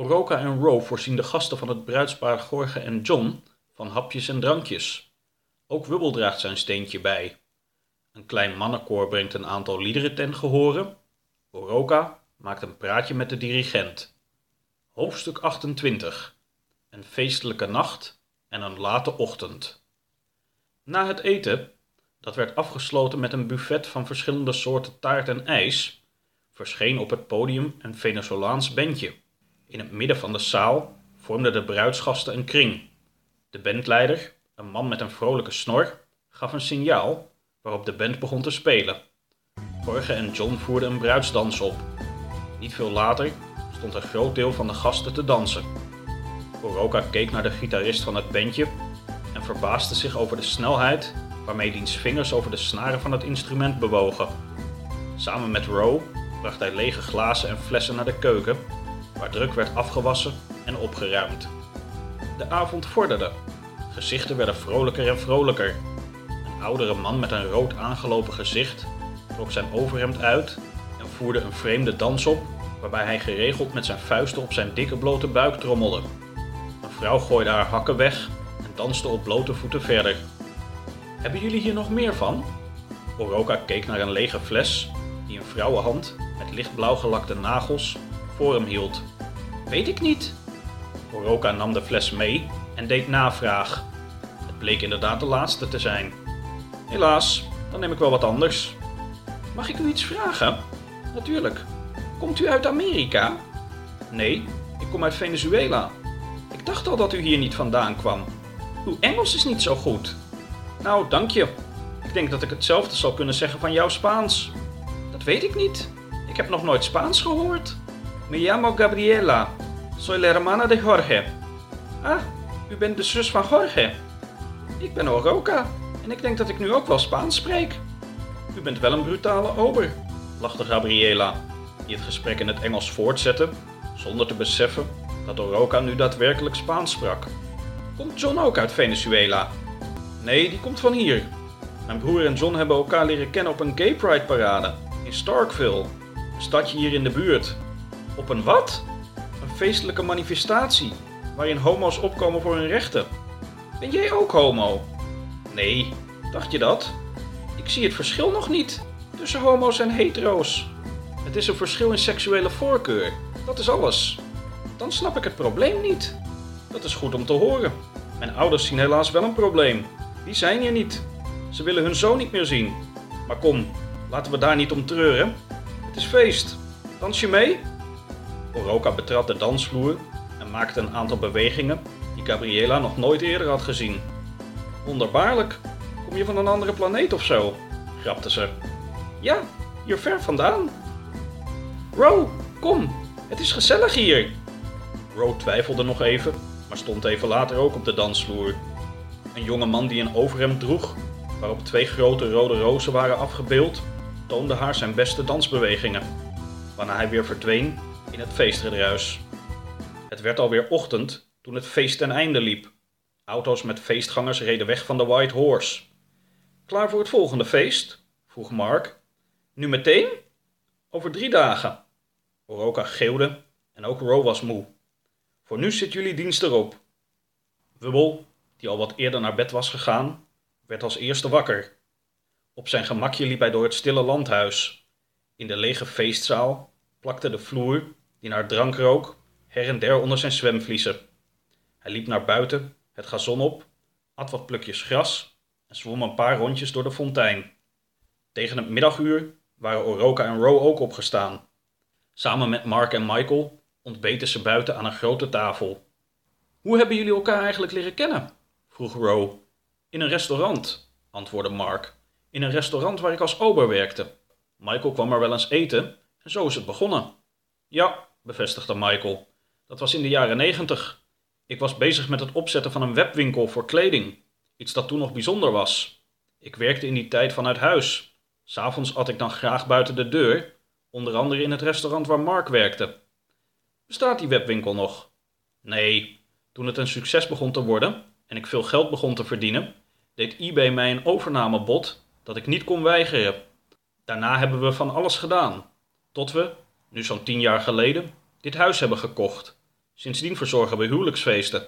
Oroka en Ro voorzien de gasten van het bruidspaar Jorge en John van hapjes en drankjes. Ook Wubbel draagt zijn steentje bij. Een klein mannenkoor brengt een aantal liederen ten gehore. Oroka maakt een praatje met de dirigent. Hoofdstuk 28 Een feestelijke nacht en een late ochtend. Na het eten, dat werd afgesloten met een buffet van verschillende soorten taart en ijs, verscheen op het podium een Venezolaans bandje. In het midden van de zaal vormden de bruidsgasten een kring. De bandleider, een man met een vrolijke snor, gaf een signaal waarop de band begon te spelen. Jorge en John voerden een bruidsdans op. Niet veel later stond een groot deel van de gasten te dansen. Oroka keek naar de gitarist van het bandje en verbaasde zich over de snelheid waarmee diens vingers over de snaren van het instrument bewogen. Samen met Roe bracht hij lege glazen en flessen naar de keuken, waar druk werd afgewassen en opgeruimd. De avond vorderde. Gezichten werden vrolijker en vrolijker. Een oudere man met een rood aangelopen gezicht trok zijn overhemd uit en voerde een vreemde dans op, waarbij hij geregeld met zijn vuisten op zijn dikke blote buik trommelde. Een vrouw gooide haar hakken weg en danste op blote voeten verder. Hebben jullie hier nog meer van? Oroka keek naar een lege fles die een vrouwenhand met lichtblauw gelakte nagels voor hield. Weet ik niet. Oroka nam de fles mee en deed navraag. Het bleek inderdaad de laatste te zijn. Helaas, dan neem ik wel wat anders. Mag ik u iets vragen? Natuurlijk. Komt u uit Amerika? Nee, ik kom uit Venezuela. Ik dacht al dat u hier niet vandaan kwam. Uw Engels is niet zo goed. Nou, dank je. Ik denk dat ik hetzelfde zal kunnen zeggen van jouw Spaans. Dat weet ik niet. Ik heb nog nooit Spaans gehoord. Me llamo Gabriela. Soy la hermana de Jorge. Ah, u bent de zus van Jorge. Ik ben Oroka en ik denk dat ik nu ook wel Spaans spreek. U bent wel een brutale ober, lachte Gabriela, die het gesprek in het Engels voortzette, zonder te beseffen dat Oroka nu daadwerkelijk Spaans sprak. Komt John ook uit Venezuela? Nee, die komt van hier. Mijn broer en John hebben elkaar leren kennen op een Gay Pride parade in Starkville, een stadje hier in de buurt. Op een wat? Een feestelijke manifestatie waarin homo's opkomen voor hun rechten. Ben jij ook homo? Nee, dacht je dat? Ik zie het verschil nog niet tussen homo's en hetero's. Het is een verschil in seksuele voorkeur. Dat is alles. Dan snap ik het probleem niet. Dat is goed om te horen. Mijn ouders zien helaas wel een probleem. Die zijn hier niet. Ze willen hun zoon niet meer zien. Maar kom, laten we daar niet om treuren. Het is feest. Dans je mee? Oroka betrad de dansvloer en maakte een aantal bewegingen die Gabriela nog nooit eerder had gezien. Wonderbaarlijk. Kom je van een andere planeet of zo? grapte ze. Ja, hier ver vandaan. Ro, kom. Het is gezellig hier. Ro twijfelde nog even, maar stond even later ook op de dansvloer. Een jonge man die een overhemd droeg, waarop twee grote rode rozen waren afgebeeld, toonde haar zijn beste dansbewegingen, waarna hij weer verdween in het feestgedruis. Het werd alweer ochtend toen het feest ten einde liep. Auto's met feestgangers reden weg van de White Horse. Klaar voor het volgende feest? vroeg Mark. Nu meteen? Over drie dagen. Oroka geeuwde en ook Ro was moe. Voor nu zit jullie dienst erop. Wubbel, die al wat eerder naar bed was gegaan, werd als eerste wakker. Op zijn gemakje liep hij door het stille landhuis. In de lege feestzaal plakte de vloer, die naar drank rook, her en der onder zijn zwemvliezen. Hij liep naar buiten, het gazon op, at wat plukjes gras en zwom een paar rondjes door de fontein. Tegen het middaguur waren Oroka en Ro ook opgestaan. Samen met Mark en Michael ontbeten ze buiten aan een grote tafel. Hoe hebben jullie elkaar eigenlijk leren kennen? vroeg Ro. In een restaurant, antwoordde Mark. In een restaurant waar ik als ober werkte. Michael kwam er wel eens eten en zo is het begonnen. Ja, bevestigde Michael. Dat was in de jaren negentig. Ik was bezig met het opzetten van een webwinkel voor kleding. Iets dat toen nog bijzonder was. Ik werkte in die tijd vanuit huis. S'avonds at ik dan graag buiten de deur, onder andere in het restaurant waar Mark werkte. Bestaat die webwinkel nog? Nee, toen het een succes begon te worden en ik veel geld begon te verdienen, deed eBay mij een overnamebod dat ik niet kon weigeren. Daarna hebben we van alles gedaan, tot we, nu zo'n tien jaar geleden, dit huis hebben gekocht. Sindsdien verzorgen we huwelijksfeesten.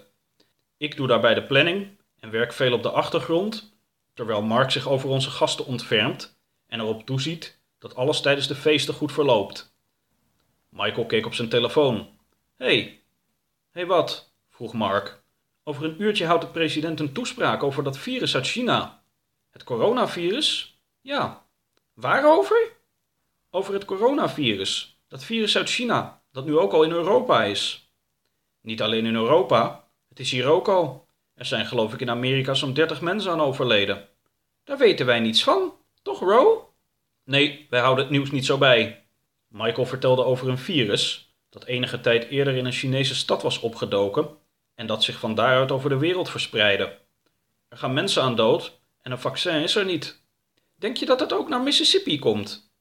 Ik doe daarbij de planning en werk veel op de achtergrond, terwijl Mark zich over onze gasten ontfermt en erop toeziet dat alles tijdens de feesten goed verloopt. Michael keek op zijn telefoon. hey. hey wat? vroeg Mark. Over een uurtje houdt de president een toespraak over dat virus uit China. Het coronavirus? Ja. Waarover? Over het coronavirus. Dat virus uit China, dat nu ook al in Europa is. Niet alleen in Europa, het is hier ook al. Er zijn geloof ik in Amerika zo'n 30 mensen aan overleden. Daar weten wij niets van, toch Ro? Nee, wij houden het nieuws niet zo bij. Michael vertelde over een virus dat enige tijd eerder in een Chinese stad was opgedoken en dat zich van daaruit over de wereld verspreidde. Er gaan mensen aan dood en een vaccin is er niet. Denk je dat het ook naar Mississippi komt?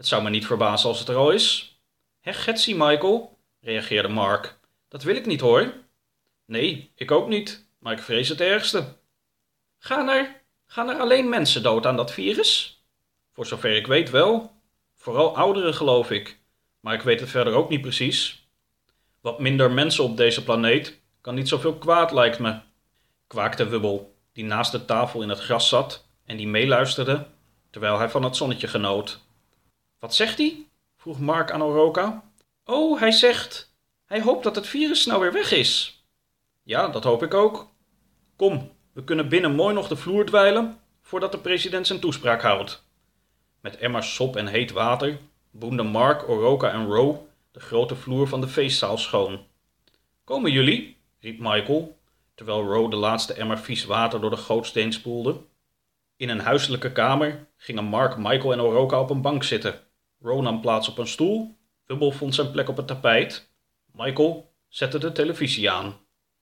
Het zou me niet verbazen als het er al is. Hé, Getsie, Michael, reageerde Mark. Dat wil ik niet hoor. Nee, ik ook niet, maar ik vrees het ergste. Gaan er, gaan er alleen mensen dood aan dat virus? Voor zover ik weet wel. Vooral ouderen, geloof ik. Maar ik weet het verder ook niet precies. Wat minder mensen op deze planeet kan niet zoveel kwaad, lijkt me, kwaakte Wubbel, die naast de tafel in het gras zat en die meeluisterde terwijl hij van het zonnetje genoot. Wat zegt hij? vroeg Mark aan Oroka. Oh, hij zegt. Hij hoopt dat het virus snel weer weg is. Ja, dat hoop ik ook. Kom, we kunnen binnen mooi nog de vloer dweilen voordat de president zijn toespraak houdt. Met emmers sop en heet water boenden Mark, Oroka en Row de grote vloer van de feestzaal schoon. Komen jullie? riep Michael, terwijl Row de laatste emmer vies water door de gootsteen spoelde. In een huiselijke kamer gingen Mark, Michael en Oroka op een bank zitten. Row nam plaats op een stoel, Wubble vond zijn plek op het tapijt. Michael zette de televisie aan.